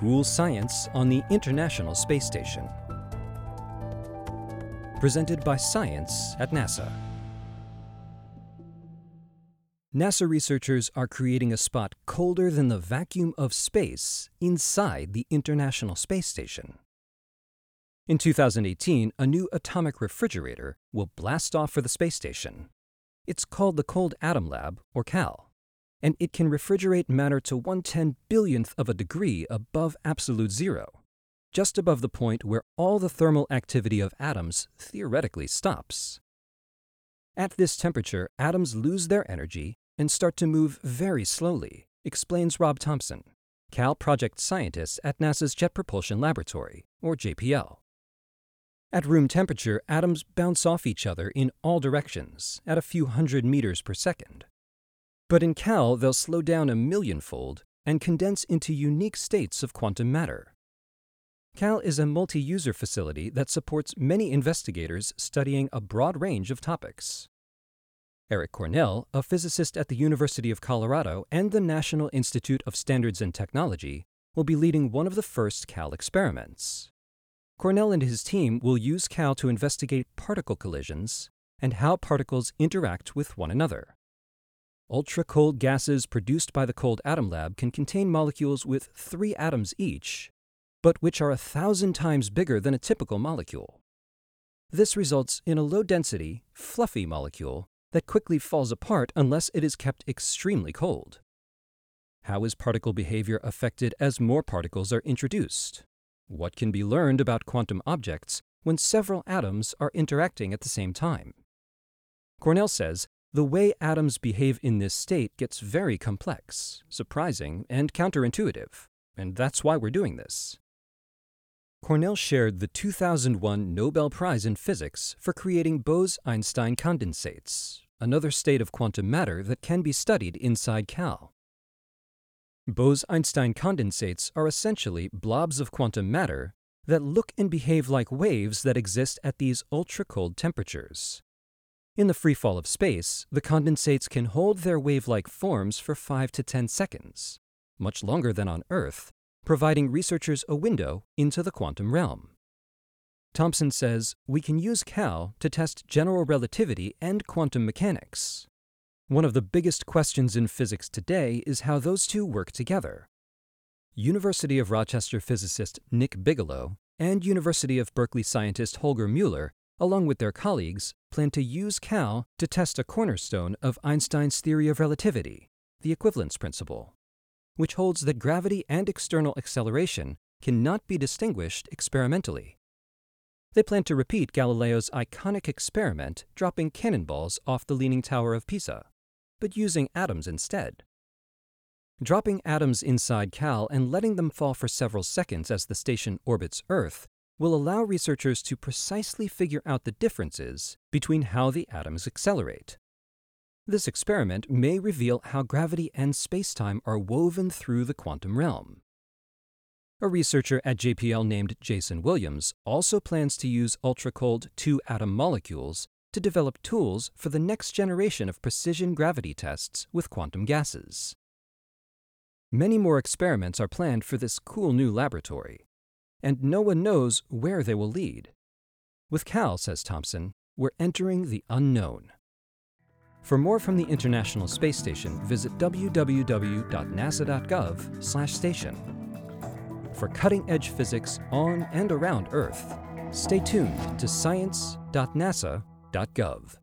Cool Science on the International Space Station. Presented by Science at NASA. NASA researchers are creating a spot colder than the vacuum of space inside the International Space Station. In 2018, a new atomic refrigerator will blast off for the space station. It's called the Cold Atom Lab, or CAL, and it can refrigerate matter to 110 billionth of a degree above absolute zero, just above the point where all the thermal activity of atoms theoretically stops. At this temperature, atoms lose their energy and start to move very slowly, explains Rob Thompson, CAL project scientist at NASA's Jet Propulsion Laboratory, or JPL. At room temperature, atoms bounce off each other in all directions at a few hundred meters per second. But in CAL, they'll slow down a millionfold and condense into unique states of quantum matter. CAL is a multi user facility that supports many investigators studying a broad range of topics. Eric Cornell, a physicist at the University of Colorado and the National Institute of Standards and Technology, will be leading one of the first CAL experiments. Cornell and his team will use CAL to investigate particle collisions and how particles interact with one another. Ultra cold gases produced by the Cold Atom Lab can contain molecules with three atoms each, but which are a thousand times bigger than a typical molecule. This results in a low density, fluffy molecule that quickly falls apart unless it is kept extremely cold. How is particle behavior affected as more particles are introduced? What can be learned about quantum objects when several atoms are interacting at the same time? Cornell says the way atoms behave in this state gets very complex, surprising, and counterintuitive, and that's why we're doing this. Cornell shared the 2001 Nobel Prize in Physics for creating Bose-Einstein condensates, another state of quantum matter that can be studied inside CAL. Bose-Einstein condensates are essentially blobs of quantum matter that look and behave like waves that exist at these ultra-cold temperatures. In the free fall of space, the condensates can hold their wave-like forms for 5 to 10 seconds, much longer than on Earth, providing researchers a window into the quantum realm. Thompson says we can use CAL to test general relativity and quantum mechanics, one of the biggest questions in physics today is how those two work together. University of Rochester physicist Nick Bigelow and University of Berkeley scientist Holger Mueller, along with their colleagues, plan to use CAL to test a cornerstone of Einstein's theory of relativity, the equivalence principle, which holds that gravity and external acceleration cannot be distinguished experimentally. They plan to repeat Galileo's iconic experiment dropping cannonballs off the Leaning Tower of Pisa but using atoms instead. Dropping atoms inside CAL and letting them fall for several seconds as the station orbits Earth will allow researchers to precisely figure out the differences between how the atoms accelerate. This experiment may reveal how gravity and spacetime are woven through the quantum realm. A researcher at JPL named Jason Williams also plans to use ultra-cold two-atom molecules to develop tools for the next generation of precision gravity tests with quantum gases. Many more experiments are planned for this cool new laboratory, and no one knows where they will lead. With CAL, says Thompson, we're entering the unknown. For more from the International Space Station, visit www.nasa.gov/station. For cutting-edge physics on and around Earth, stay tuned to science.nasa.gov gov.